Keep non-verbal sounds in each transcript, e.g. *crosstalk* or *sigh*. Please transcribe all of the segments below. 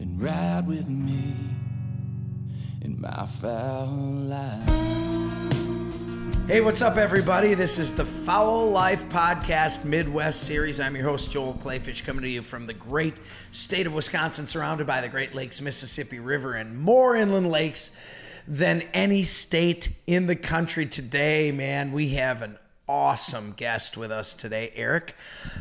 and ride with me in my foul life. Hey, what's up, everybody? This is the Fowl Life Podcast Midwest Series. I'm your host, Joel Kleefisch, coming to you from the great state of Wisconsin, surrounded by the Great Lakes, Mississippi River, and more inland lakes than any state in the country today. Man, we have an awesome guest with us today, Eric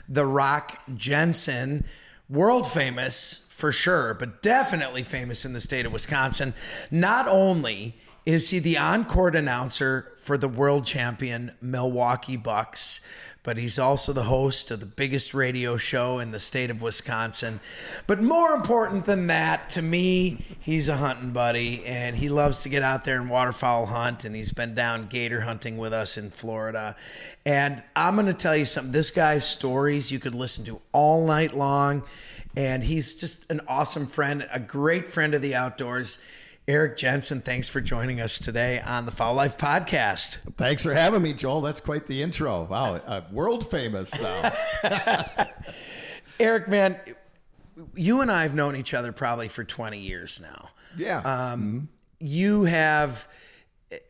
The Rock Jensen, world famous for sure, but definitely famous in the state of Wisconsin. Not only is he the on court announcer for the world champion Milwaukee Bucks, but he's also the host of the biggest radio show in the state of Wisconsin. But more important than that, to me, he's a hunting buddy and he loves to get out there and waterfowl hunt. And he's been down gator hunting with us in Florida. And I'm going to tell you something this guy's stories you could listen to all night long. And he's just an awesome friend, a great friend of the outdoors. Eric Jensen, thanks for joining us today on the Fowl Life Podcast. Thanks for having me, Joel. That's quite the intro. Wow, uh, world famous now. *laughs* Eric, man, you and I have known each other probably for 20 years now. Yeah. Um, You have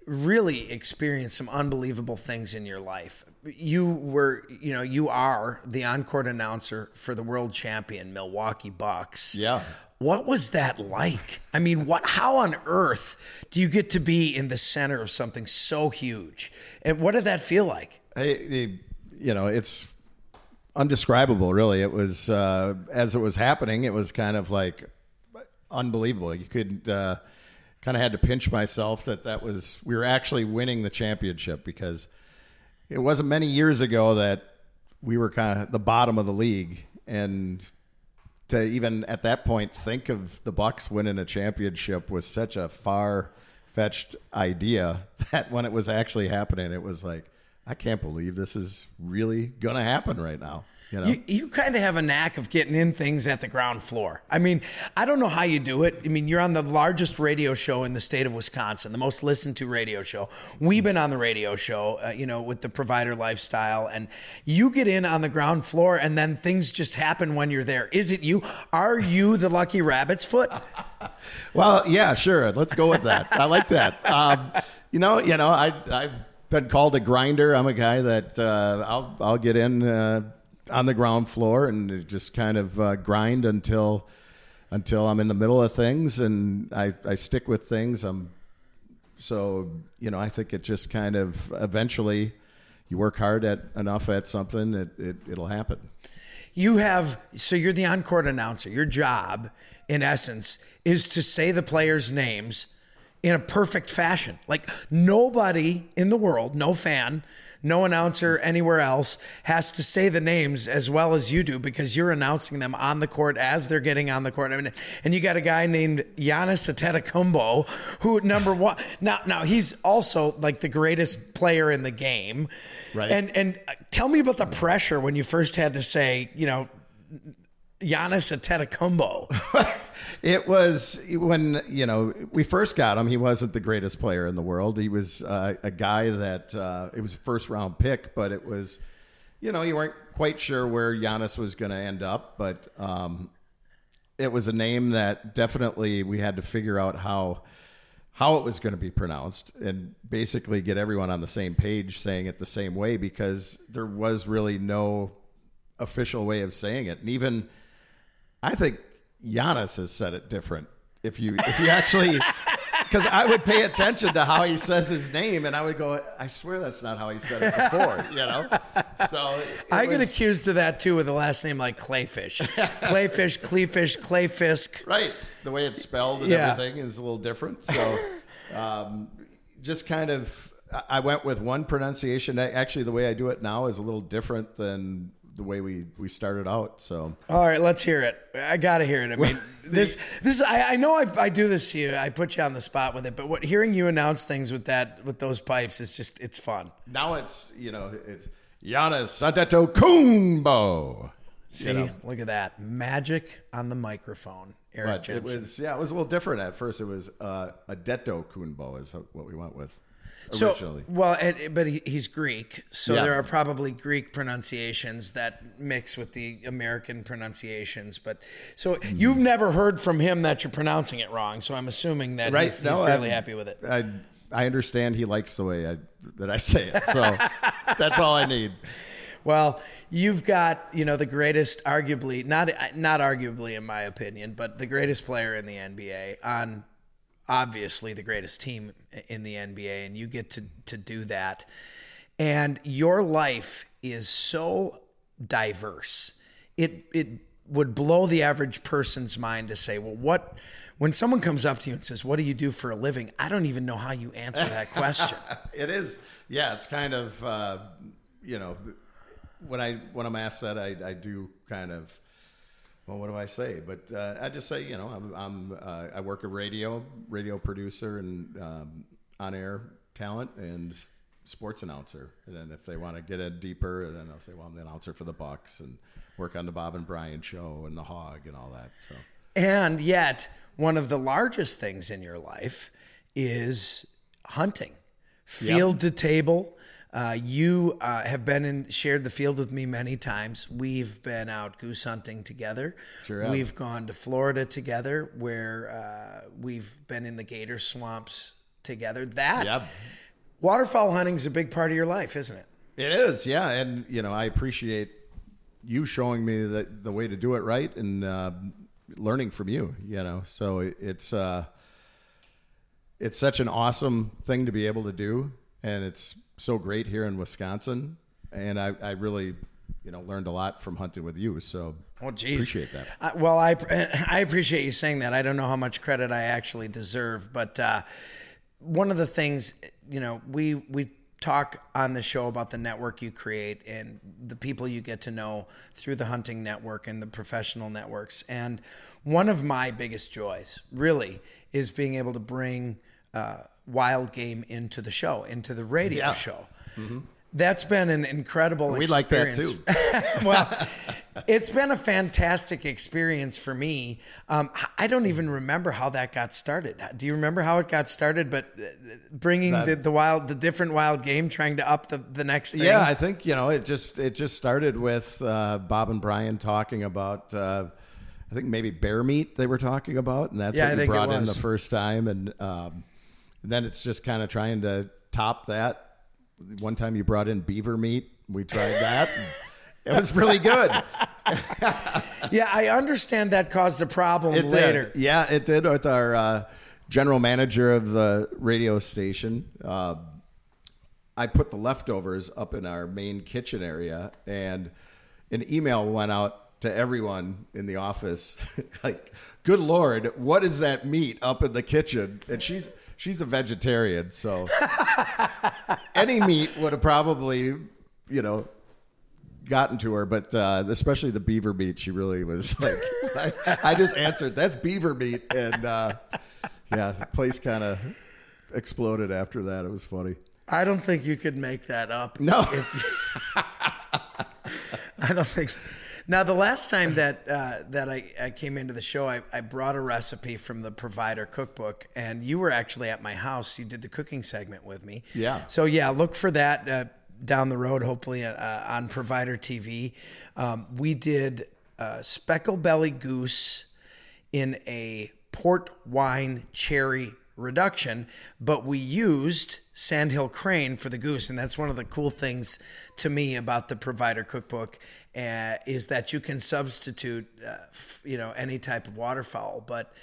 really experienced some unbelievable things in your life. You were, you know, you are the on-court announcer for the world champion Milwaukee Bucks. Yeah. What was that like? I mean, what how on earth do you get to be in the center of something so huge? And what did that feel like? Hey, you know, it's undescribable, really. It was, uh, as it was happening, it was kind of like unbelievable. You could, uh, kind of had to pinch myself that that was, we were actually winning the championship because it wasn't many years ago that we were kind of the bottom of the league. And to even at that point think of the Bucks winning a championship was such a far fetched idea *laughs* that when it was actually happening, it was like, I can't believe this is really gonna happen right now. You know? You, you kind of have a knack of getting in things at the ground floor. I mean, I don't know how you do it. I mean, you're on the largest radio show in the state of Wisconsin, the most listened to radio show. We've been on the radio show, uh, you know, with the provider lifestyle, and you get in on the ground floor, and then things just happen when you're there. Is it you? Are you the lucky rabbit's foot? *laughs* Well, yeah, sure. Let's go with that. I like that. Um, you know, you know, I I've been called a grinder. I'm a guy that uh, I'll I'll get in uh, on the ground floor and just kind of uh, grind until until I'm in the middle of things, and I I stick with things. I'm so you know I think it just kind of eventually you work hard at enough at something, it, it it'll happen. You have so you're the on-court announcer. Your job, in essence, is to say the players' names in a perfect fashion. Like nobody in the world, no fan, no announcer anywhere else has to say the names as well as you do because you're announcing them on the court as they're getting on the court. I mean, and you got a guy named Giannis Antetokounmpo who number one now now he's also like the greatest player in the game. Right. And and tell me about the pressure when you first had to say, you know, Giannis Antetokounmpo. *laughs* It was when you know we first got him. He wasn't the greatest player in the world. He was uh, a guy that uh, it was a first round pick, but it was you know you weren't quite sure where Giannis was going to end up. But um, it was a name that definitely we had to figure out how how it was going to be pronounced and basically get everyone on the same page saying it the same way because there was really no official way of saying it. And even I think Giannis has said it different. If you if you actually *laughs* because I would pay attention to how he says his name, and I would go, I swear that's not how he said it before, you know. So I get accused of that too with a last name like Clayfish, Clayfish, Cleefish, Clayfisk. right. The way it's spelled and Yeah. everything is a little different. So, um, just kind of, I- I went with one pronunciation. Actually, the way I do it now is a little different than the way we we started out. So. All right, let's hear it. I gotta hear it. I mean, *laughs* this this I, I know I, I do this to you. I put you on the spot with it, but what hearing you announce things with that with those pipes is just it's fun. Now it's you know it's Giannis Antetokounmpo. See, You know, look at that magic on the microphone, Eric but it Jensen. was yeah, it was a little different at first. It was uh, Adeto Kunbo is what we went with. So, well, and, but he, he's Greek, so Yeah. there are probably Greek pronunciations that mix with the American pronunciations. But so Mm-hmm. you've never heard from him that you're pronouncing it wrong. So I'm assuming that right? he's, he's No, fairly I- happy with it. I I understand he likes the way I that I say it, so *laughs* that's all I need. Well, you've got you know the greatest, arguably not not arguably in my opinion, but the greatest player in the NBA on obviously the greatest team in the NBA, and you get to to do that. And your life is so diverse. It it would blow the average person's mind to say, well, what when someone comes up to you and says, "What do you do for a living?" I don't even know how you answer that question. *laughs* It is, yeah. It's kind of, uh, you know, when I when I'm asked that, I, I do kind of, well, what do I say? But uh, I just say, you know, I'm, I'm uh, I work a radio radio producer and um, on air talent and sports announcer. And then if they want to get in deeper, then I'll say, well, I'm the announcer for the Bucks and work on the Bob and Brian show and the Hog and all that. So And yet, one of the largest things in your life is hunting, field to table. Uh, you uh, have been in shared the field with me many times. We've been out goose hunting together. Sure have. We've gone to Florida together, where uh, we've been in the gator swamps together. That yeah. waterfowl hunting is a big part of your life, isn't it? It is, yeah, and you know I appreciate you showing me the the way to do it right and uh, learning from you. You know, so it, it's uh, it's such an awesome thing to be able to do, and it's so great here in Wisconsin. And I, I really, you know, learned a lot from hunting with you. So Well, geez. appreciate that. Uh, well, I *clears throat* I appreciate you saying that. I don't know how much credit I actually deserve, but uh, one of the things, you know, we we talk on the show about the network you create and the people you get to know through the hunting network and the professional networks. And one of my biggest joys, really, is being able to bring uh, wild game into the show, into the radio Yeah. show. That's been an incredible We like that too. *laughs* well, it's been a fantastic experience for me. Um, I don't even remember how that got started. Do you remember how it got started? But uh, bringing the, the wild, the different wild game, trying to up the, the next thing. Yeah, I think you know it just it just started with uh, Bob and Brian talking about uh, I think maybe bear meat they were talking about, and that's Yeah, what you brought in the first time, and um, then it's just kind of trying to top that. One time you brought in beaver meat, we tried that. it was really good. *laughs* yeah, I understand that caused a problem It later. Did. Yeah, it did with our uh, general manager of the radio station. Uh, I put the leftovers up in our main kitchen area, and an email went out to everyone in the office, *laughs* like, "Good Lord, what is that meat up in the kitchen?" And she's she's a vegetarian, so any meat would have probably, you know, gotten to her, but uh, especially the beaver meat, she really was *laughs* like, I, I just answered, that's beaver meat. And uh, yeah, the place kind of exploded after that. It was funny. I don't think you could make that up. No. *laughs* I don't think. Now, the last time that uh, that I, I came into the show, I, I brought a recipe from the Provider Cookbook, and you were actually at my house. You did the cooking segment with me. Yeah. So yeah, look for that uh, down the road, hopefully uh, on Provider TV. Um, we did uh, speckle belly goose in a port wine cherry reduction, but we used Sandhill Crane for the goose, and that's one of the cool things to me about the Provider Cookbook uh, is that you can substitute, uh, you know, any type of waterfowl. But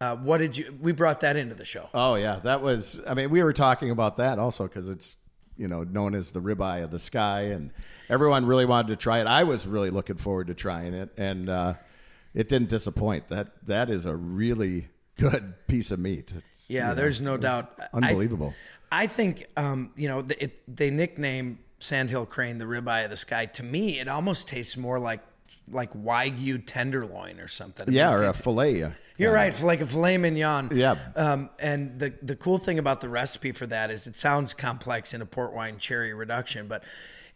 uh, what did you? We brought that into the show. Oh, yeah. That was, I mean, we were talking about that also because it's, you know, known as the ribeye of the sky, and everyone really wanted to try it. I was really looking forward to trying it, and uh, it didn't disappoint. That That is a really good piece of meat. Yeah, you know, there's no doubt. I- Unbelievable. I think um, you know the, it, they nickname Sandhill Crane the ribeye of the sky. To me, it almost tastes more like like wagyu tenderloin or something. I yeah, mean, or a fillet. yeah. You're right, like a filet mignon. Yeah. Um, and the the cool thing about the recipe for that is it sounds complex in a port wine cherry reduction, but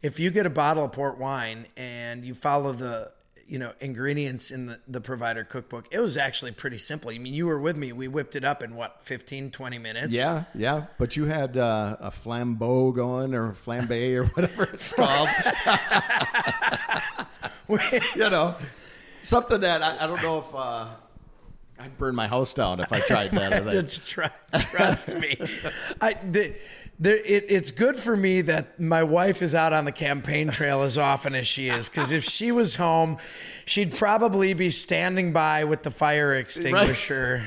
if you get a bottle of port wine and you follow the you know ingredients in the, the provider cookbook it was actually pretty simple i mean you were with me we whipped it up in what 15 20 minutes Yeah, yeah. But you had uh, a flambeau going or flambe or whatever it's *laughs* called. *laughs* you know, something that I, I don't know if uh, I'd burn my house down if I tried that. I think. Just try, trust me. I, the, the, it, it's good for me that my wife is out on the campaign trail as often as she is, because if she was home, she'd probably be standing by with the fire extinguisher,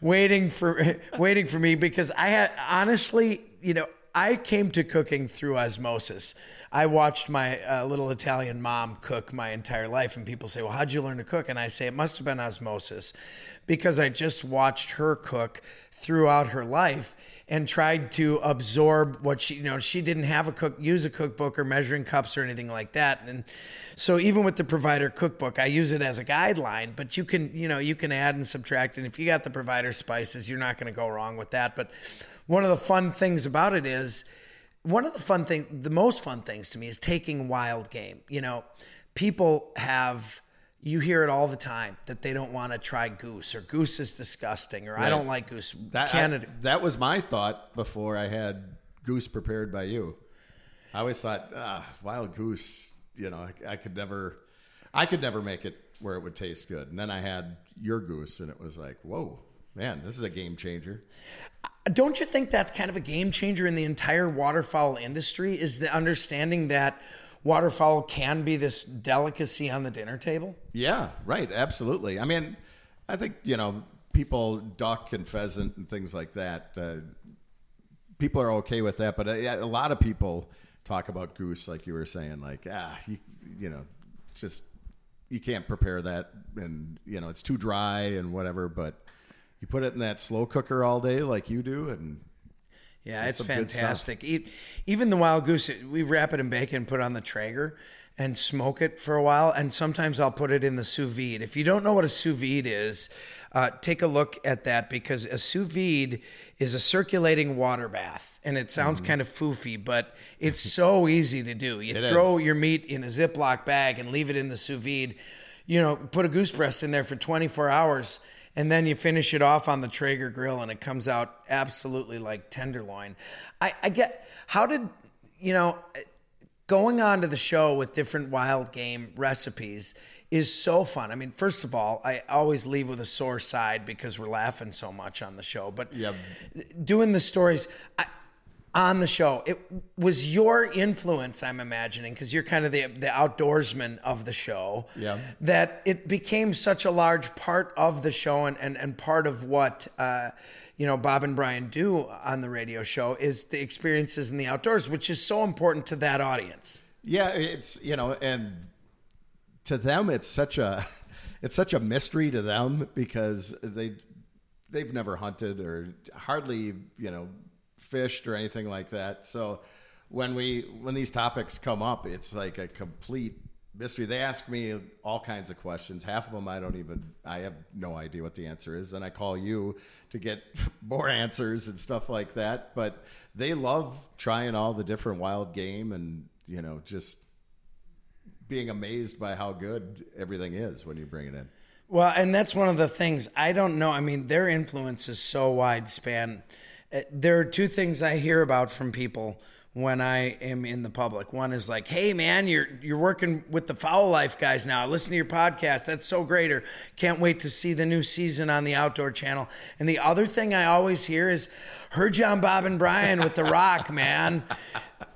waiting for waiting for me. Because I had honestly, you know, I came to cooking through osmosis. I watched my uh, little Italian mom cook my entire life, and people say, "Well, how'd you learn to cook?" And I say, "It must have been osmosis," because I just watched her cook throughout her life and tried to absorb what she, you know, she didn't have a cook, use a cookbook or measuring cups or anything like that. And so even with the provider cookbook, I use it as a guideline, but you can, you know, you can add and subtract. And if you got the provider spices, you're not going to go wrong with that. But one of the fun things about it is, one of the fun thing, the most fun things to me is taking wild game. You know, people have, you hear it all the time that they don't want to try goose or goose is disgusting or I don't like goose. That, I- Canada. that was my thought before I had goose prepared by you. I always thought, ah, wild goose, you know, I, I could never, I could never make it where it would taste good. And then I had your goose, and it was like, whoa, man, this is a game changer. Don't you think that's kind of a game changer in the entire waterfowl industry? Is the understanding that waterfowl can be this delicacy on the dinner table? Yeah, right, absolutely. I mean, I think you know, people duck and pheasant and things like that. Uh, people are okay with that, but uh, yeah, a lot of people talk about goose, like you were saying, like ah, you, you know, just you can't prepare that, and you know, it's too dry and whatever. But you put it in that slow cooker all day, like you do, and Yeah, That's it's some good stuff. fantastic. Eat, even the wild goose, we wrap it in bacon, put it on the Traeger, and smoke it for a while. And sometimes I'll put it in the sous vide. If you don't know what a sous vide is, uh, take a look at that because a sous vide is a circulating water bath, and it sounds kind of foofy, but *laughs* it's so easy to do. You. It throw is. your meat in a Ziploc bag and leave it in the sous vide. You know, put a goose breast in there for 24 hours and then you finish it off on the Traeger grill and it comes out absolutely like tenderloin. I, I get how did you know going on to the show with different wild game recipes is so fun. I mean, first of all, I always leave with a sore side because we're laughing so much on the show. But Yep. doing the stories I, on the show, it was your influence. I'm imagining because you're kind of the the outdoorsman of the show. Yeah. That it became such a large part of the show and and, and part of what. Uh, you know, Bob and Brian do on the radio show is the experiences in the outdoors, which is so important to that audience. Yeah, it's you know, and to them, it's such a *laughs* it's such a mystery to them because they they've never hunted or hardly you know fished or anything like that. So when we when these topics come up, it's like a complete mystery. They ask me all kinds of questions. Half of them I don't even I have no idea what the answer is. Then I call you to get *laughs* more answers and stuff like that. But they love trying all the different wild game and you know just being amazed by how good everything is when you bring it in. Well, and that's one of the things I don't know. I mean, their influence is so wide span. Uh, There are two things I hear about from people when I am in the public. One is like, "Hey, man, you're you're working with the Fowl Life guys now. Listen to your podcast. That's so great." Or can't wait to see the new season on the Outdoor Channel. And the other thing I always hear is, "Heard you on Bob and Brian with The Rock, *laughs* man.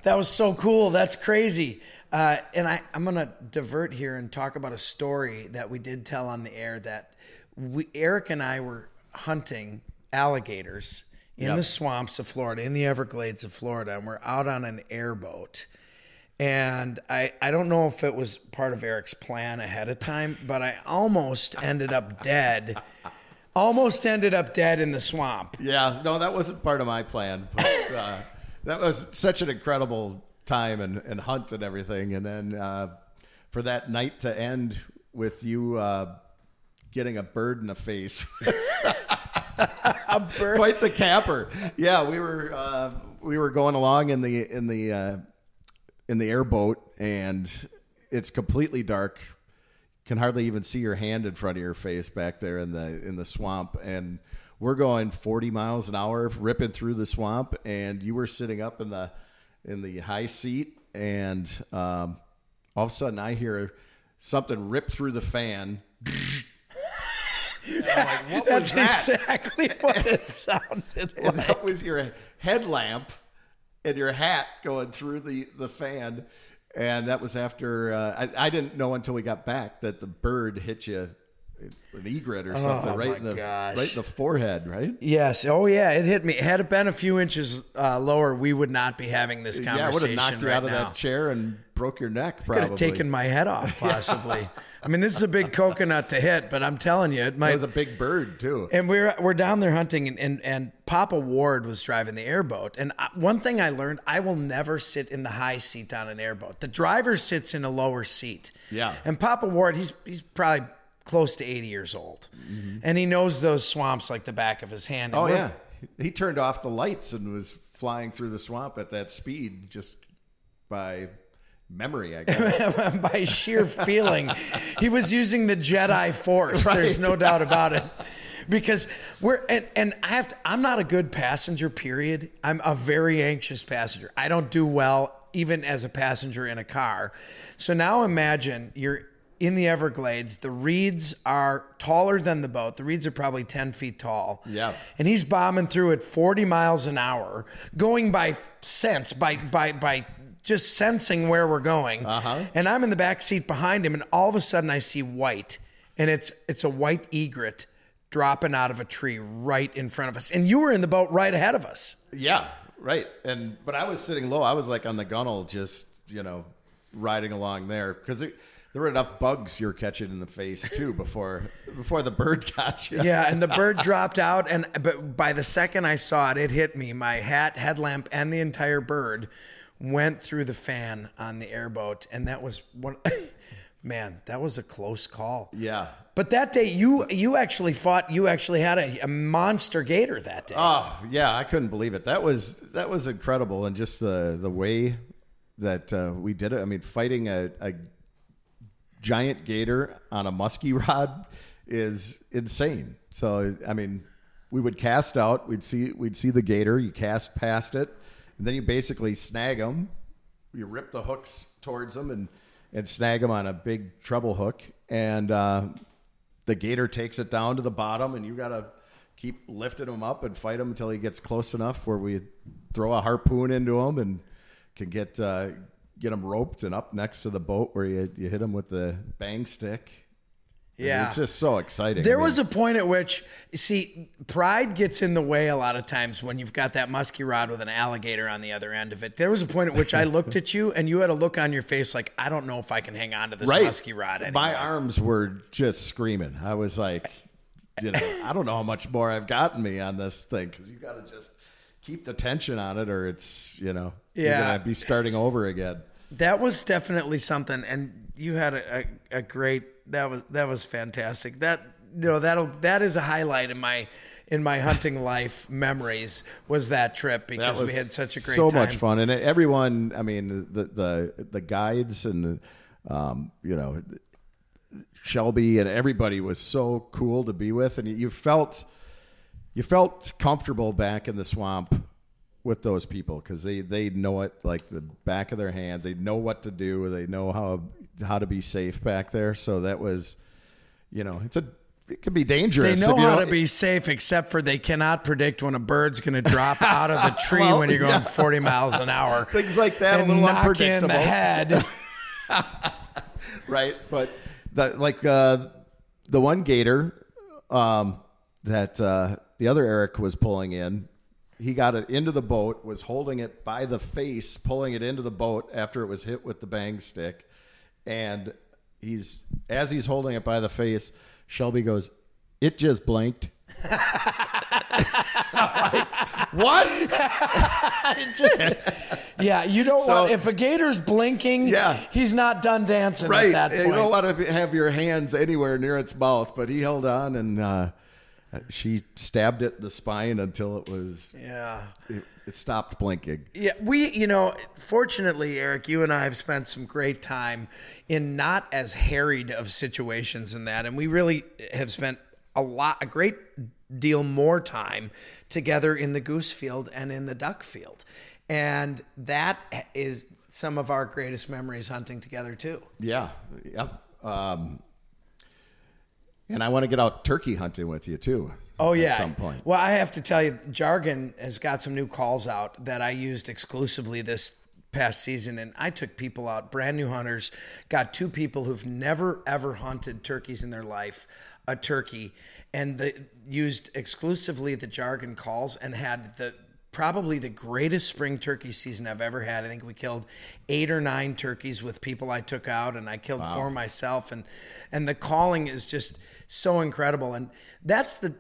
That was so cool. That's crazy." Uh, and I, I'm going to divert here and talk about a story that we did tell on the air that we, Eric and I were hunting alligators in Yep. the swamps of Florida, in the Everglades of Florida, and we're out on an airboat. And I, I don't know if it was part of Eric's plan ahead of time, but I almost ended up dead. *laughs* Almost ended up dead in the swamp. Yeah, no, that wasn't part of my plan. But, uh, that was such an incredible time and, and hunt and everything. And then uh, for that night to end with you uh, getting a bird in the face, *laughs* A bird. quite the camper. Yeah, we were uh, we were going along in the in the uh, in the airboat, and it's completely dark. can hardly even see your hand in front of your face back there in the in the swamp and we're going 40 miles an hour ripping through the swamp and you were sitting up in the in the high seat and um, all of a sudden I hear something rip through the fan. *laughs* Like, what was That's that? exactly *laughs* what it sounded and like. that was your headlamp and your hat going through the, the fan. And that was after uh, I, I didn't know until we got back that the bird hit you an egret or something Oh, right in the gosh. right in the forehead, right? Yes. Oh, yeah. It hit me. Had it been a few inches uh, lower, we would not be having this conversation. Yeah, I would have knocked you right out of now. that chair and broke your neck. Could Probably have taken my head off, *laughs* possibly. I mean, this is a big coconut to hit, but I'm telling you, it might. It was a big bird too. And we're we're down there hunting, and, and, and Papa Ward was driving the airboat. And I, one thing I learned: I will never sit in the high seat on an airboat. The driver sits in a lower seat. Yeah. And Papa Ward, he's he's probably close to 80 years old, and he knows those swamps like the back of his hand. And oh yeah, he turned off the lights and was flying through the swamp at that speed just by memory, I guess. *laughs* by sheer feeling. he was using the Jedi Force. There's no doubt about it. Because we're and, and I have to, I'm not a good passenger. Period. I'm a very anxious passenger. I don't do well even as a passenger in a car. So now imagine you're in the Everglades. The reeds are taller than the boat. The reeds are probably 10 feet tall. Yeah. And he's bombing through at 40 miles an hour, going by sense, by by by just sensing where we're going. Uh-huh. And I'm in the back seat behind him, and all of a sudden I see white, and it's it's a white egret dropping out of a tree right in front of us. And you were in the boat right ahead of us. yeah, right. And but I was sitting low. I was like on the gunnel, just you know, riding along there because there were enough bugs you're catching in the face too before *laughs* before the bird got you. Yeah, and the bird dropped out, and but by the second I saw it, it hit me. My hat, headlamp, and the entire bird went through the fan on the airboat, and that was one. *laughs* Man, that was a close call. Yeah. But that day, you you actually fought. You actually had a, a monster gator that day. Oh yeah, I couldn't believe it. That was that was incredible, and just the the way that uh, we did it. I mean, fighting a, a giant gator on a musky *laughs* rod is insane. So I mean, we would cast out. We'd see we'd see the gator. You cast past it, and then you basically snag them. You rip the hooks towards them and and snag them on a big treble hook, and uh, the gator takes it down to the bottom, and you gotta keep lifting him up and fight him until he gets close enough where we throw a harpoon into him and can get uh, get him roped and up next to the boat where you you hit him with the bang stick. Yeah. it's just so exciting. There I mean, was a point at which, see, pride gets in the way a lot of times when you've got that musky rod with an alligator on the other end of it. There was a point at which I looked at you and you had a look on your face like, I don't know if I can hang on to this right. musky rod anymore. My arms were just screaming. I was like, you know, I don't know how much more I've gotten me on this thing because you got to just keep the tension on it, or it's you know, Yeah. you're gonna be starting over again. That was definitely something, and you had a, a, a great. That was that was fantastic. That you know that'll that is a highlight in my in my hunting life memories was that trip because we had such a great so time. much fun, and everyone. I mean, the the the guides and the, um, you know Shelby and everybody was so cool to be with, and you felt you felt comfortable back in the swamp with those people because they they know it like the back of their hand. They know what to do. They know how how to be safe back there. So that was, you know, it's a it can be dangerous. They know how to be safe, except for they cannot predict when a bird's going to drop *laughs* out of the tree Well, when you're going yeah. 40 miles an hour. *laughs* Things like that, a little knock you in the head. *laughs* right? But the, like uh, the one gator um, that uh, the other Eric was pulling in, he got it into the boat, was holding it by the face, pulling it into the boat after it was hit with the bang stick, and he's as he's holding it by the face, Shelby goes, "It just blinked." *laughs* what? *laughs* yeah, you don't So- want if a gator's blinking. Yeah. he's not done dancing right. at that You don't want to have your hands anywhere near its mouth, but he held on and uh, She stabbed it in the spine until it was Yeah. it, it stopped blinking. Yeah, we, you know, fortunately, Eric, you and I have spent some great time in not as harried of situations in that, and we really have spent a lot, a great deal more time together in the goose field and in the duck field, and that is some of our greatest memories hunting together too. Yeah, yep. Um, and I want to get out turkey hunting with you too. Oh yeah. at some point. Well, I have to tell you, Jargon has got some new calls out that I used exclusively this past season, and I took people out, brand new hunters, got two people who've never ever hunted turkeys in their life, a turkey, and the used exclusively the Jargon calls and had the probably the greatest spring turkey season I've ever had. I think we killed eight or nine turkeys with people I took out, and I killed four myself. And and the calling is just so incredible. And that's the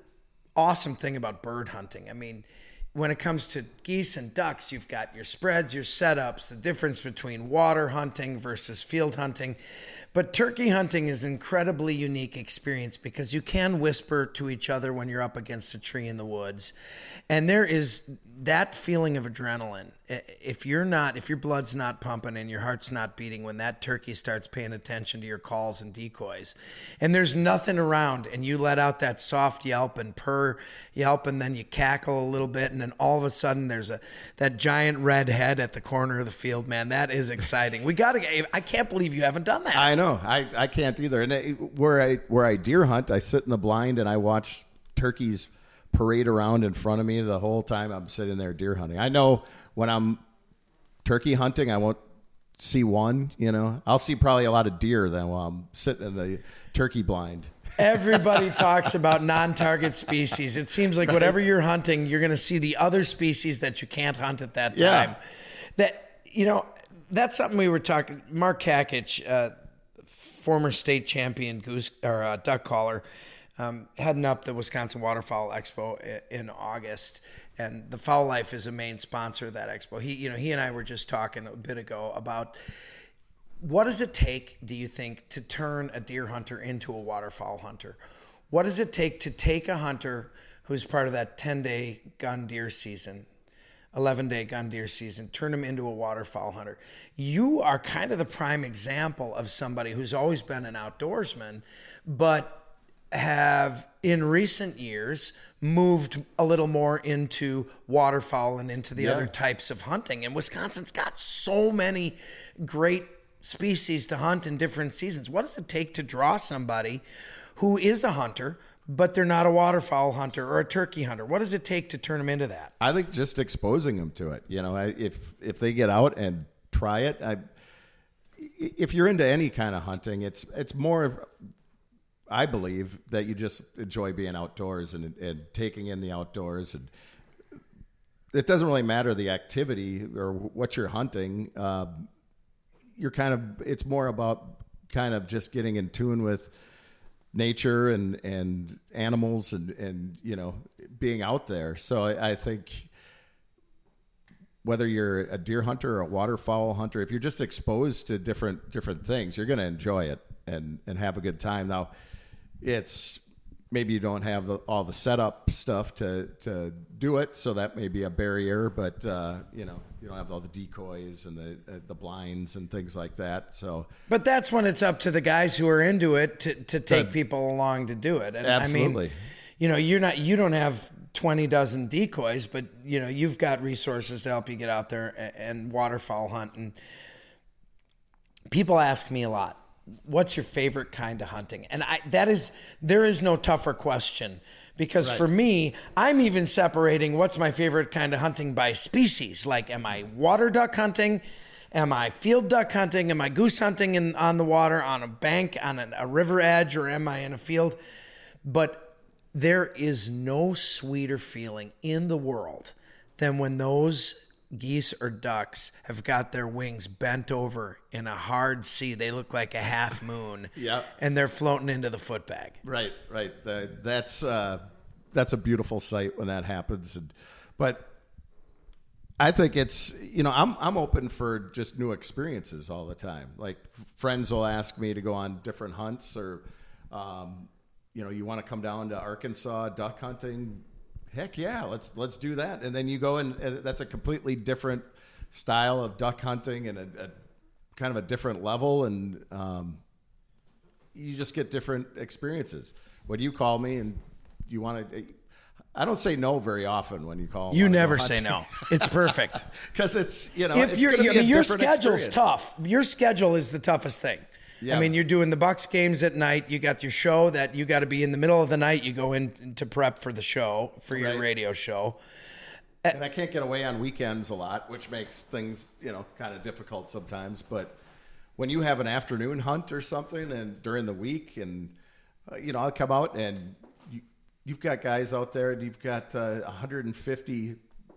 awesome thing about bird hunting. I mean, when it comes to geese and ducks, you've got your spreads, your setups, the difference between water hunting versus field hunting. But turkey hunting is an incredibly unique experience because you can whisper to each other when you're up against a tree in the woods. And there is that feeling of adrenaline. If you're not, if your blood's not pumping and your heart's not beating when that turkey starts paying attention to your calls and decoys, and there's nothing around, and you let out that soft yelp and purr yelp, and then you cackle a little bit, and then all of a sudden there's a that giant red head at the corner of the field. Man, that is exciting. We got to. I can't believe you haven't done that. I know. I, I can't either. And it, where I where I deer hunt, I sit in the blind and I watch turkeys parade around in front of me the whole time I'm sitting there deer hunting. I know when I'm turkey hunting, I won't see one. You know, I'll see probably a lot of deer than while I'm sitting in the turkey blind. Everybody *laughs* talks about non-target species. It seems like whatever you're hunting, you're going to see the other species that you can't hunt at that Yeah. time. That you know, that's something we were talking. Mark Kakich, uh, former state champion goose or uh, duck caller, um, heading up the Wisconsin Waterfowl Expo in August, and the Fowl Life is a main sponsor of that expo. He, you know, he and I were just talking a bit ago about what does it take, do you think, to turn a deer hunter into a waterfowl hunter? What does it take to take a hunter who's part of that 10 day gun deer season, 11 day gun deer season, turn him into a waterfowl hunter? You are kind of the prime example of somebody who's always been an outdoorsman, but have in recent years moved a little more into waterfowl and into the other types of hunting. And Wisconsin's got so many great species to hunt in different seasons. What does it take to draw somebody who is a hunter, but they're not a waterfowl hunter or a turkey hunter? What does it take to turn them into that? I think just exposing them to it. You know, if if they get out and try it, I, if you're into any kind of hunting, it's it's more of, I believe that you just enjoy being outdoors and and taking in the outdoors, and it doesn't really matter the activity or what you're hunting. Um, you're kind of it's more about kind of just getting in tune with nature and and animals and and you know being out there. So i, I think whether you're a deer hunter or a waterfowl hunter if you're just exposed to different different things you're going to enjoy it and and have a good time. Now it's maybe you don't have the, all the setup stuff to to do it so that may be a barrier but uh, you know you don't have all the decoys and the uh, the blinds and things like that so But that's when it's up to the guys who are into it to, to take people along to do it. And I Absolutely. mean, you know, you're not you don't have 20 dozen decoys, but you know, you've got resources to help you get out there and, and waterfowl hunt and people ask me a lot, what's your favorite kind of hunting? And I that is there is no tougher question because for me, I'm even separating what's my favorite kind of hunting by species. Like am I water duck hunting? Am I field duck hunting? Am I goose hunting in, on the water, on a bank, on a, a river edge, or am I in a field? But there is no sweeter feeling in the world than when those geese or ducks have got their wings bent over in a hard sea. They look like a half moon. *laughs* Yeah. And they're floating into the footbag. Right, right. The, that's uh, that's a beautiful sight when that happens. And, but I think it's you know I'm I'm open for just new experiences all the time. Like friends will ask me to go on different hunts or um, you know, you want to come down to Arkansas duck hunting? Heck yeah, let's let's do that. And then you go and and that's a completely different style of duck hunting and a, a kind of a different level, and um, you just get different experiences. When you call me and you want to. I don't say no very often when you call. You never say no. *laughs* It's perfect. *laughs* because it's you know if gonna I mean, your schedule's experience. tough. Your schedule is the toughest thing. Yeah. I mean, you're doing the Bucks games at night. You got your show that you got to be in the middle of the night. You go in to prep for the show for your Right. radio show. and I can't get away on weekends a lot, which makes things you know kind of difficult sometimes. But when you have an afternoon hunt or something, and during the week, and uh, you know I'll come out and you, you've got guys out there, and you've got uh, 150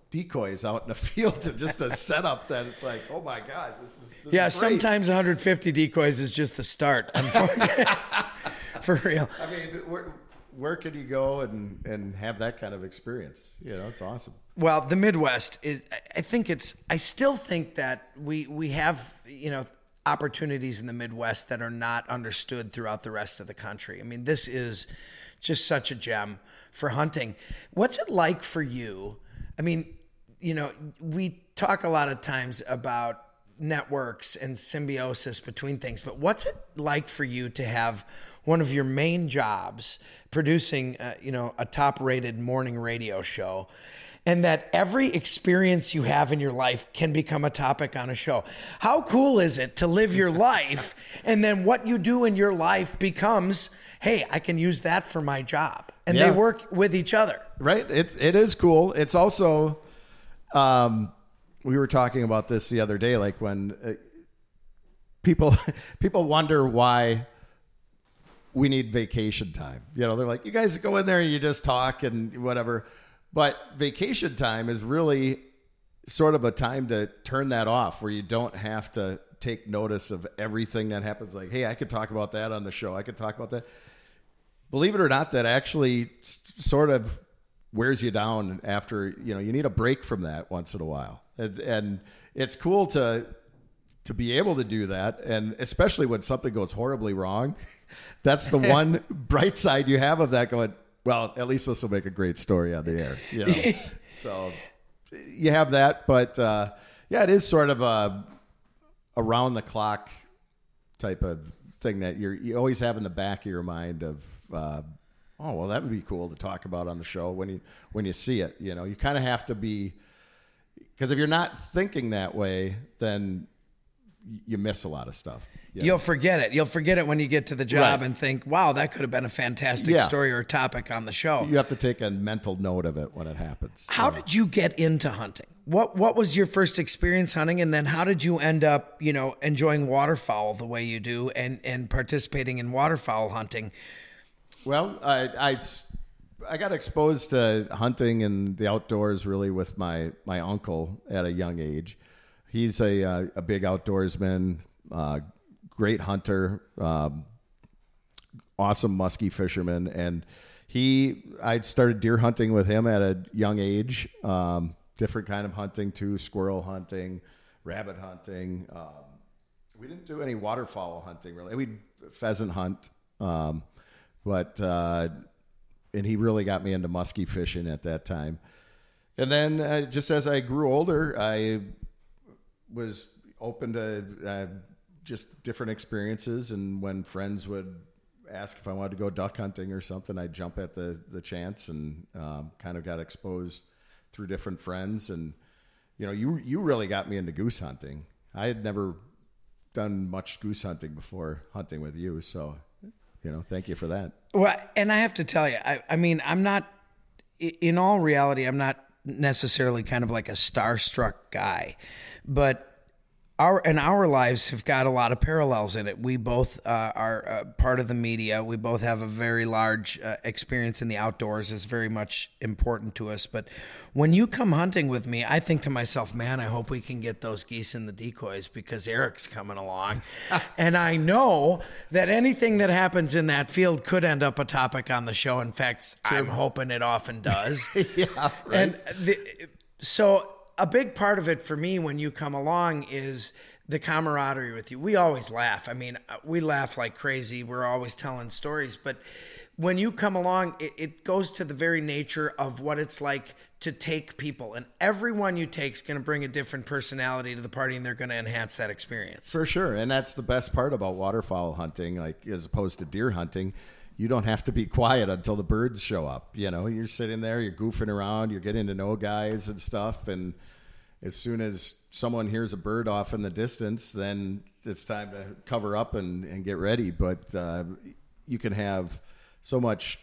decoys out in the *laughs* field, and just a setup that it's like, oh my god, this is this Yeah, is sometimes 150 decoys is just the start. *laughs* For real. I mean, where where could you go and and have that kind of experience? You know, it's awesome. Well, the Midwest is. I think it's. I still think that we we have you know opportunities in the Midwest that are not understood throughout the rest of the country. I mean, this is just such a gem for hunting. What's it like for you? I mean, you know, we talk a lot of times about networks and symbiosis between things, but what's it like for you to have one of your main jobs producing, uh, you know, a top-rated morning radio show? and that every experience you have in your life can become a topic on a show. How cool is it to live your *laughs* life and then what you do in your life becomes, hey, I can use that for my job. And Yeah. they work with each other. right it's it is cool it's also um we were talking about this the other day like when uh, people *laughs* people wonder why we need vacation time. You know they're like you guys go in there and you just talk and whatever. But vacation time is really sort of a time to turn that off where you don't have to take notice of everything that happens. Like hey i could talk about that on the show. I could talk about that. Believe it or not, that actually sort of wears you down after you know you need a break from that once in a while, and, and it's cool to to be able to do that, and especially when something goes horribly wrong. *laughs* That's the *laughs* one bright side you have of that. Going well, at least this will make a great story on the air. You know? *laughs* so you have that, but uh, yeah, it is sort of a around the clock type of thing that you're you always have in the back of your mind of uh, oh well that would be cool to talk about on the show when you when you see it you know you kind of have to be because if you're not thinking that way then you miss a lot of stuff you know? You'll forget it. You'll forget it when you get to the job Right. and think, wow, that could have been a fantastic Yeah. story or topic on the show. you have to take a mental note of it when it happens How did you get into hunting? What what was your first experience hunting and then how did you end up, you know, enjoying waterfowl the way you do and and participating in waterfowl hunting? Well, I, I, I got exposed to hunting and the outdoors really with my, my uncle at a young age. He's a, uh, a big outdoorsman, uh, great hunter, um, awesome muskie fisherman. And he, I started deer hunting with him at a young age, um, different kind of hunting too, squirrel hunting, rabbit hunting. Um, we didn't do any waterfowl hunting really. We pheasant hunt, um, but uh, and he really got me into muskie fishing at that time. And then uh, just as I grew older, I was open to uh, just different experiences. And when friends would ask if I wanted to go duck hunting or something, I'd jump at the the chance and um, kind of got exposed through different friends. And you know, you you really got me into goose hunting. I had never done much goose hunting before hunting with you, so you know, thank you for that. Well, and I have to tell you, I, I mean, I'm not, in all reality, I'm not necessarily kind of like a starstruck guy, but our and our lives have got a lot of parallels in it. We both uh, are uh, part of the media. We both have a very large uh, experience in the outdoors. is very much important to us. But when you come hunting with me, I think to myself, man, I hope we can get those geese in the decoys because Eric's coming along, *laughs* and I know that anything that happens in that field could end up a topic on the show. In fact, I'm hoping it often does. *laughs* yeah, And the, so a big part of it for me when you come along is the camaraderie with you. We always laugh. I mean, uh, we laugh like crazy. We're always telling stories, but when you come along, it, it goes to the very nature of what it's like to take people, and everyone you take is going to bring a different personality to the party, and they're going to enhance that experience. For sure, and that's the best part about waterfowl hunting, like as opposed to deer hunting. You don't have to be quiet until the birds show up. You know, you're sitting there, you're goofing around, you're getting to know guys and stuff, and as soon as someone hears a bird off in the distance, then it's time to cover up and, and get ready. But uh, you can have so much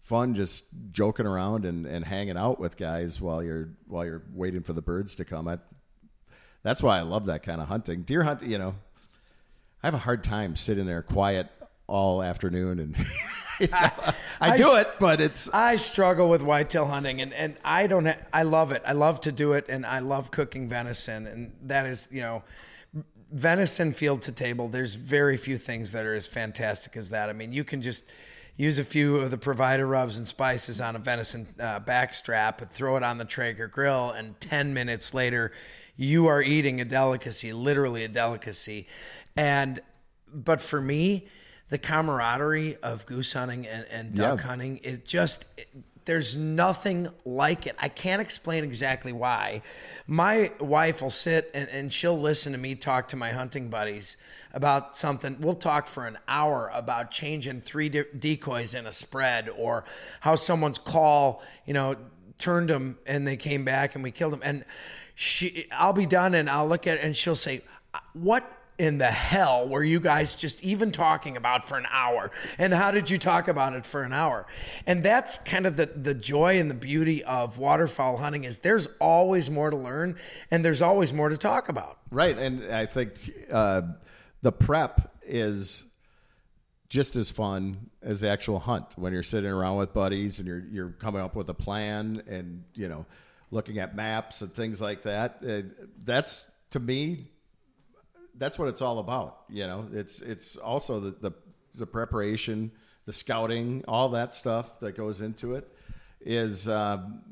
fun just joking around and, and hanging out with guys while you're while you're waiting for the birds to come. I, that's why I love that kind of hunting. Deer hunting, you know, I have a hard time sitting there quiet all afternoon and *laughs* I, I, do it, but it's I struggle with whitetail hunting and, and I don't ha- I love it. I love to do it and I love cooking venison and that is, you know, venison field to table. There's very few things that are as fantastic as that. I mean, you can just use a few of the provider rubs and spices on a venison uh, backstrap and throw it on the Traeger grill and 10 minutes later you are eating a delicacy, literally a delicacy. And but for me, the camaraderie of goose hunting and, and duck yeah. hunting is just there's nothing like it. I can't explain exactly why. My wife will sit and, and she'll listen to me talk to my hunting buddies about something. We'll talk for an hour about changing three de- decoys in a spread or how someone's call, you know, turned them and they came back and we killed them. And she, I'll be done and I'll look at it and she'll say, uh, "What in the hell were you guys just even talking about for an hour? And how did you talk about it for an hour? And that's kind of the, the joy and the beauty of waterfowl hunting is there's always more to learn and there's always more to talk about. Right. And I think uh, the prep is just as fun as the actual hunt when you're sitting around with buddies and you're you're coming up with a plan and you know looking at maps and things like that. Uh, that's to me that's what it's all about. You know, it's it's also the the, the preparation, the scouting, all that stuff that goes into it is um,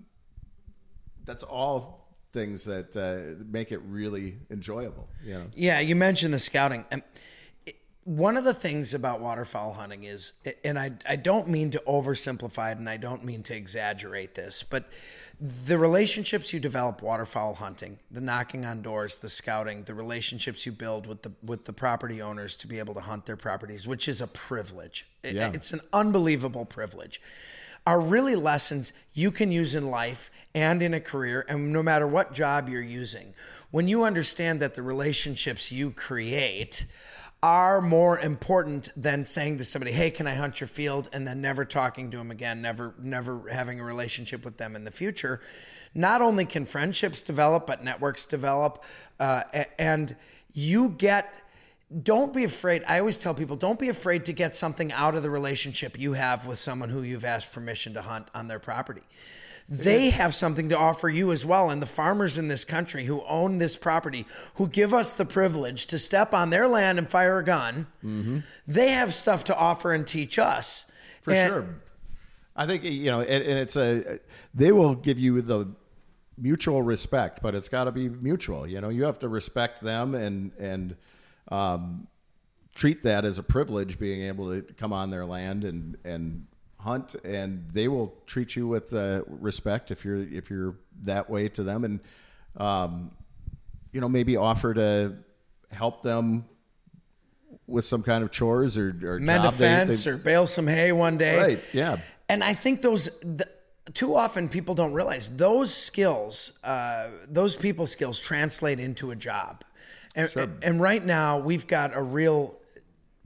that's all things that uh, make it really enjoyable. You know? Yeah, you mentioned the scouting. And one of the things about waterfowl hunting is, and I, I don't mean to oversimplify it and I don't mean to exaggerate this, but the relationships you develop waterfowl hunting, the knocking on doors, the scouting, the relationships you build with the with the property owners to be able to hunt their properties, which is a privilege. Yeah. it's an unbelievable privilege. Are really lessons you can use in life and in a career, and no matter what job you're using. When you understand that the relationships you create are more important than saying to somebody, "Hey, can I hunt your field?" and then never talking to them again, never never having a relationship with them in the future. Not only can friendships develop, but networks develop, uh, and you get. Don't be afraid. I always tell people, don't be afraid to get something out of the relationship you have with someone who you've asked permission to hunt on their property they have something to offer you as well. And the farmers in this country who own this property, who give us the privilege to step on their land and fire a gun, mm-hmm. they have stuff to offer and teach us. For and, sure. I think, you know, and, and it's a, they will give you the mutual respect, but it's got to be mutual. You know, you have to respect them and, and, um, treat that as a privilege being able to come on their land and, and hunt, and they will treat you with uh, respect if you're if you're that way to them, and um, you know maybe offer to help them with some kind of chores or, or mend a fence they, they, or bale some hay one day. Right. Yeah. And I think those. The, too often people don't realize those skills, uh, those people skills translate into a job. And, sure. and right now we've got a real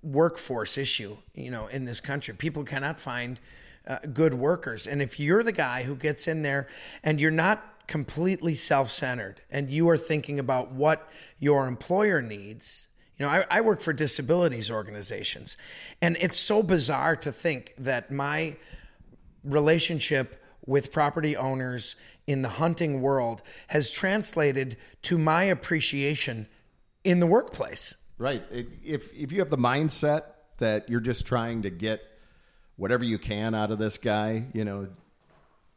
workforce issue, you know, in this country. People cannot find uh, good workers. And if you're the guy who gets in there and you're not completely self-centered and you are thinking about what your employer needs, you know, I, I work for disabilities organizations, and it's so bizarre to think that my relationship with property owners in the hunting world has translated to my appreciation in the workplace. Right. If if you have the mindset that you're just trying to get whatever you can out of this guy, you know,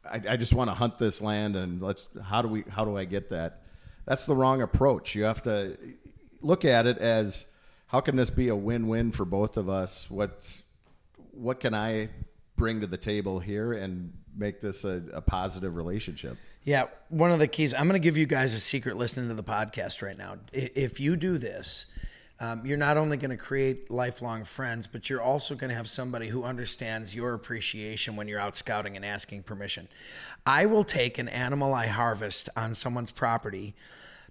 I, I just want to hunt this land and let's how do we how do I get that? That's the wrong approach. You have to look at it as how can this be a win-win for both of us? What what can I bring to the table here and make this a, a positive relationship. Yeah, one of the keys. I'm going to give you guys a secret listening to the podcast right now. If you do this, um, you're not only going to create lifelong friends, but you're also going to have somebody who understands your appreciation when you're out scouting and asking permission. I will take an animal I harvest on someone's property,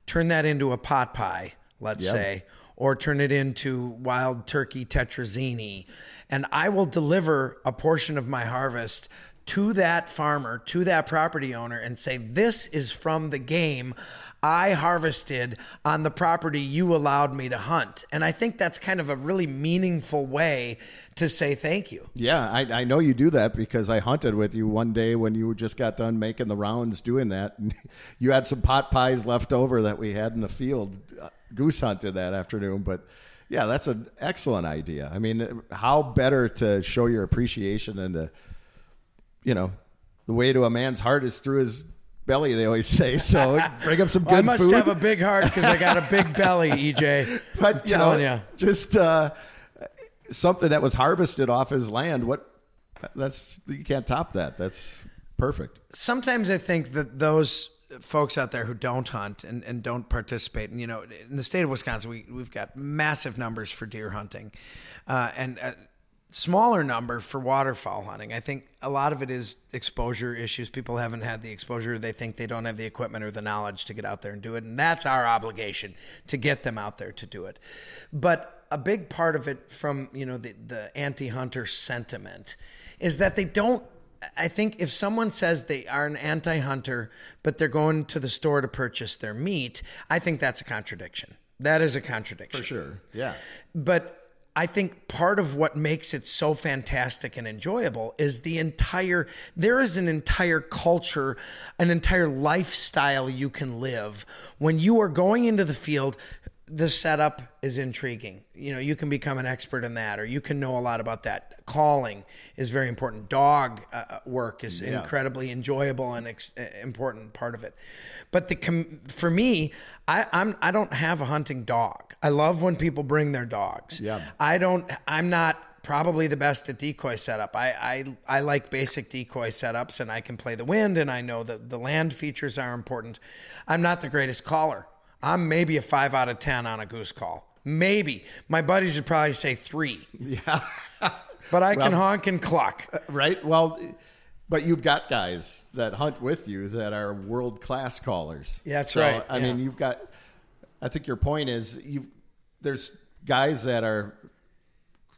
turn that into a pot pie, let's Yeah. say, or turn it into wild turkey tetrazzini, and I will deliver a portion of my harvest to that farmer, to that property owner, and say, This is from the game I harvested on the property you allowed me to hunt. And I think that's kind of a really meaningful way to say thank you. Yeah, I, I know you do that because I hunted with you one day when you just got done making the rounds doing that. And *laughs* you had some pot pies left over that we had in the field. Uh, Goose hunted that afternoon, but yeah, that's an excellent idea. I mean, how better to show your appreciation than to, you know, the way to a man's heart is through his belly. They always say. *laughs* So bring him some good I must food. have a big heart because I got a big belly, *laughs* EJ. but I'm you know, telling you. just uh, something that was harvested off his land. What that's you can't top that. That's perfect. sometimes I think that those folks out there who don't hunt and, and don't participate, and you know, in the state of Wisconsin, we we've got massive numbers for deer hunting, uh, and a smaller number for waterfowl hunting. I think a lot of it is exposure issues. People haven't had the exposure. They think they don't have the equipment or the knowledge to get out there and do it, and that's our obligation to get them out there to do it. But a big part of it from you know the the anti-hunter sentiment is that they don't I think if someone says they are an anti hunter, but they're going to the store to purchase their meat, I think that's a contradiction. That is a contradiction. For sure. Yeah. But I think part of what makes it so fantastic and enjoyable is the entire, there is an entire culture, an entire lifestyle you can live when you are going into the field. The setup is intriguing. You know, you can become an expert in that, or you can know a lot about that. Calling is very important. Dog uh, work is incredibly enjoyable and ex- uh, important part of it. But the com- for me, I, I'm I don't have a hunting dog. I love when people bring their dogs. Yeah. I don't. I'm not probably the best at decoy setup. I, I I like basic decoy setups, and I can play the wind, and I know that the land features are important. I'm not the greatest caller. I'm maybe a five out of ten on a goose call. Maybe my buddies would probably say three, Yeah. *laughs* but I can honk and cluck. right. Well, but you've got guys that hunt with you that are world class callers. Yeah, that's So, right. I mean, you've got. I think your point is you. There's guys that are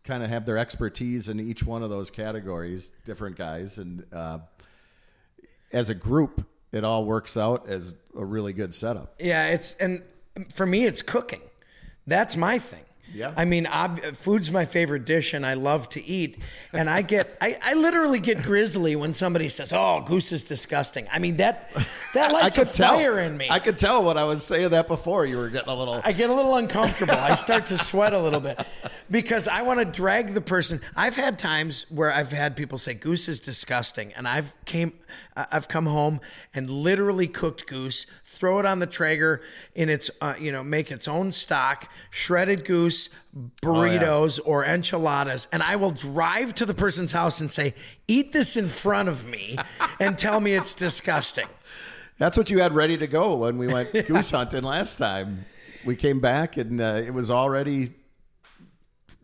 kind of have their expertise in each one of those categories, different guys, and uh, as a group, it all works out as a really good setup. Yeah, it's and for me, it's cooking. That's my thing. Yeah. I mean, ob- food's my favorite dish, and I love to eat. And I get, *laughs* I, I literally get grizzly when somebody says, "Oh, goose is disgusting." I mean that that *laughs* lights a fire in me. I could tell when I was saying that before. You were getting a little. I get a little uncomfortable. I start to *laughs* sweat a little bit because I want to drag the person. I've had times where I've had people say goose is disgusting, and I've came, I've come home and literally cooked goose, throw it on the Traeger in its, uh, you know, make its own stock, shredded goose, burritos or enchiladas, and I will drive to the person's house and say, "Eat this in front of me," *laughs* and tell me it's disgusting. That's what you had ready to go when we went *laughs* goose hunting last time. We came back and uh, it was already,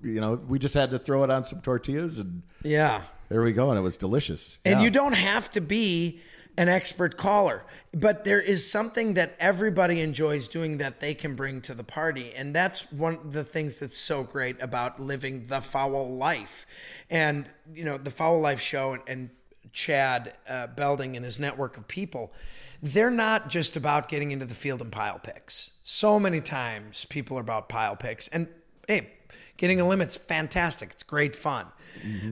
you know, we just had to throw it on some tortillas and Yeah. there we go, and it was delicious. And Yeah. you don't have to be an expert caller, but there is something that everybody enjoys doing that they can bring to the party. And that's one of the things that's so great about living the Fowl Life. And, you know, the Fowl Life show and, and Chad uh, Belding and his network of people, they're not just about getting into the field and pile pics. So many times people are about pile pics. And hey, getting a limit's fantastic. It's great fun.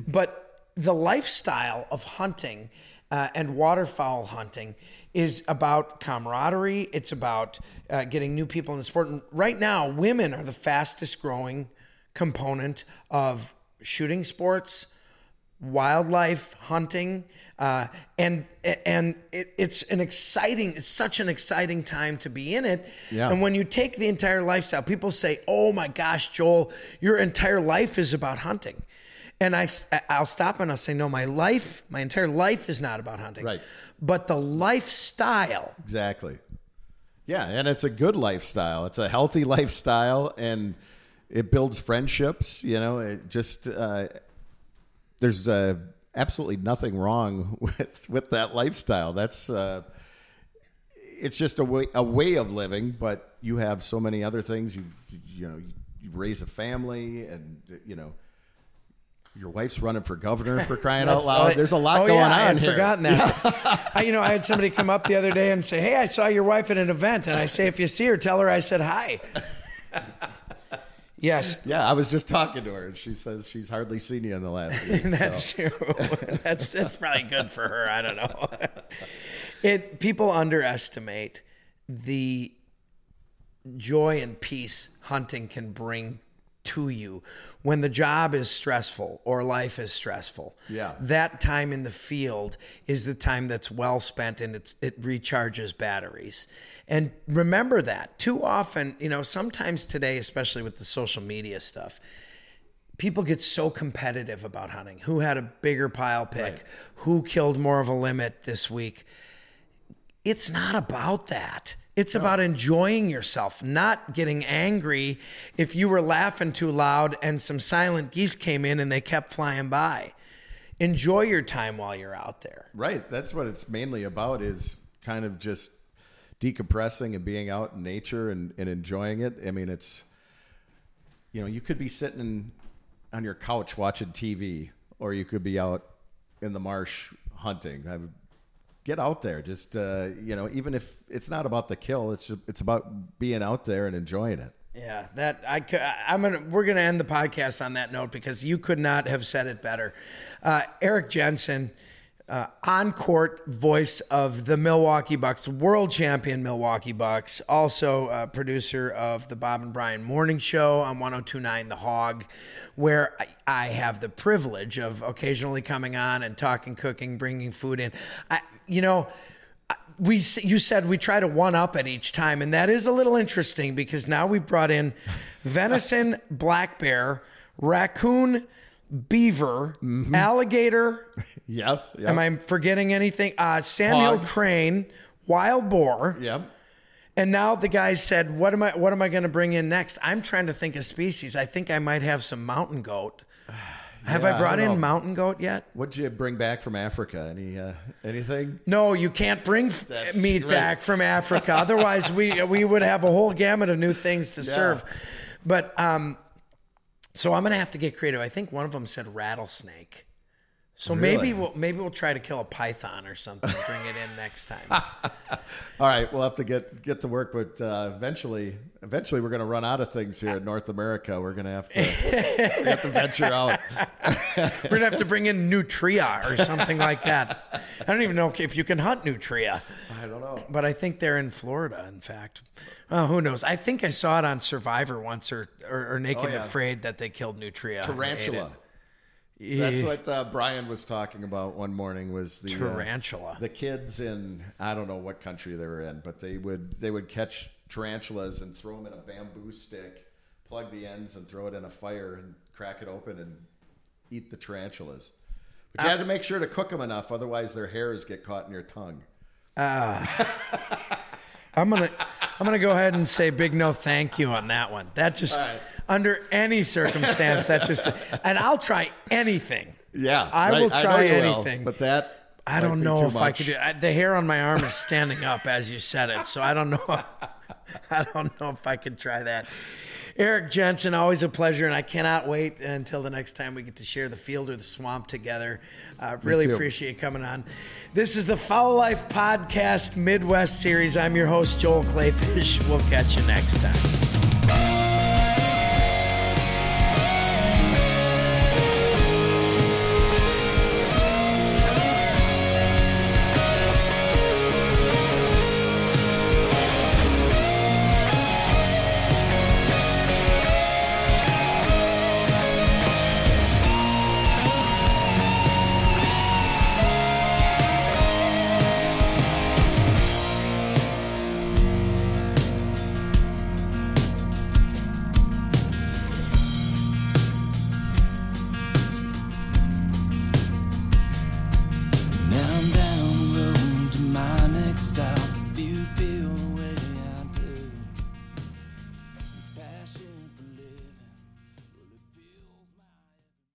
But the lifestyle of hunting uh, and waterfowl hunting is about camaraderie. It's about uh, getting new people in the sport. And right now, women are the fastest growing component of shooting sports, wildlife hunting, uh, and and it, it's an exciting. It's such an exciting time to be in it. Yeah. And when you take the entire lifestyle, people say, "Oh my gosh, Joel, your entire life is about hunting." And I, I'll stop and I'll say, no, my life, my entire life is not about hunting. Right. But the lifestyle Exactly. Yeah, and it's a good lifestyle. It's a healthy *laughs* lifestyle, and it builds friendships. You know, it just uh, there's uh, absolutely nothing wrong *laughs* with with that lifestyle. That's uh, it's just a way a way of living, but you have so many other things. You you know you raise a family, and you know. Your wife's running for governor for *laughs* crying out loud. oh, There's a lot oh, going yeah, on I had here. forgotten that. *laughs* I, you know, I had somebody come up the other day and say, "Hey, I saw your wife at an event," and I say, "If you see her, tell her I said hi." *laughs* yes, Yeah, I was just talking to her, and she says she's hardly seen you in the last week. that's true. that's that's probably good for her. I don't know. It people underestimate the joy and peace hunting can bring to you when the job is stressful or life is stressful. Yeah. That time in the field is the time that's well spent and it's it recharges batteries. And remember that. Too often, you know, sometimes today, especially with the social media stuff, people get so competitive about hunting. Who had a bigger pile pic? Right. Who killed more of a limit this week? It's not about that. It's about enjoying yourself, not getting angry if you were laughing too loud and some silent geese came in and they kept flying by. Enjoy your time while you're out there. Right. That's what it's mainly about is kind of just decompressing and being out in nature and, and enjoying it. I mean, it's, you know, you could be sitting on your couch watching TV or you could be out in the marsh hunting. I would get out there. Just, uh, you know, even if it's not about the kill, it's just, it's about being out there and enjoying it. Yeah, that I. I'm gonna. We're gonna end the podcast on that note because you could not have said it better. Uh, Eric Jensen, uh, on court voice of the Milwaukee Bucks, world champion Milwaukee Bucks, also uh, producer of the Bob and Brian Morning Show on 1029 The Hog, where I, I have the privilege of occasionally coming on and talking cooking, bringing food in. I, you know we you said we try to one up at each time and that is a little interesting because now we've brought in *laughs* venison black bear raccoon beaver alligator *laughs* Yes. Yep. am i forgetting anything uh, samuel Hog. crane wild boar Yep. and now the guy said what am i what am i going to bring in next i'm trying to think of species i think i might have some mountain goat have Yeah, i I brought don't in know. mountain goat yet What'd you bring back from Africa? Any, uh, anything? No, you can't bring That's meat right. back from Africa. *laughs* Otherwise, we we would have a whole gamut of new things to serve. But um, so I'm gonna have to get creative. I think one of them said rattlesnake. So maybe we'll maybe we'll try to kill a python or something. Bring it in next time. *laughs* All right, we'll have to get get to work, but uh, eventually, eventually, we're going to run out of things here in North America. We're going to have to we have to venture out. *laughs* We're gonna have to bring in nutria or something like that. I don't even know if you can hunt nutria. I don't know. But I think they're in Florida, in fact. Oh, who knows? I think I saw it on Survivor once or, or, or Naked Oh, and yeah. Afraid that they killed Nutria. and Tarantula. That's what uh, Brian was talking about one morning. Was the uh, Tarantula. the kids in I don't know what country they were in, but they would they would catch tarantulas and throw them in a bamboo stick, plug the ends, and throw it in a fire and crack it open and eat the tarantulas. But you had to make sure to cook them enough, otherwise their hairs get caught in your tongue. Ah. *laughs* I'm gonna I'm gonna go ahead and say big no thank you on that one. That just right. Under any circumstance that just and I'll try anything. Yeah, I right. will try will, anything. but that I don't know if I could do I, the hair on my arm is standing up as you said it, so I don't know *laughs* I don't know if I could try that. Eric Jensen, always a pleasure, and I cannot wait until the next time we get to share the field or the swamp together. Uh, really appreciate coming on. This is the Fowl Life Podcast Midwest Series. I'm your host, Joel Kleefisch. We'll catch you next time.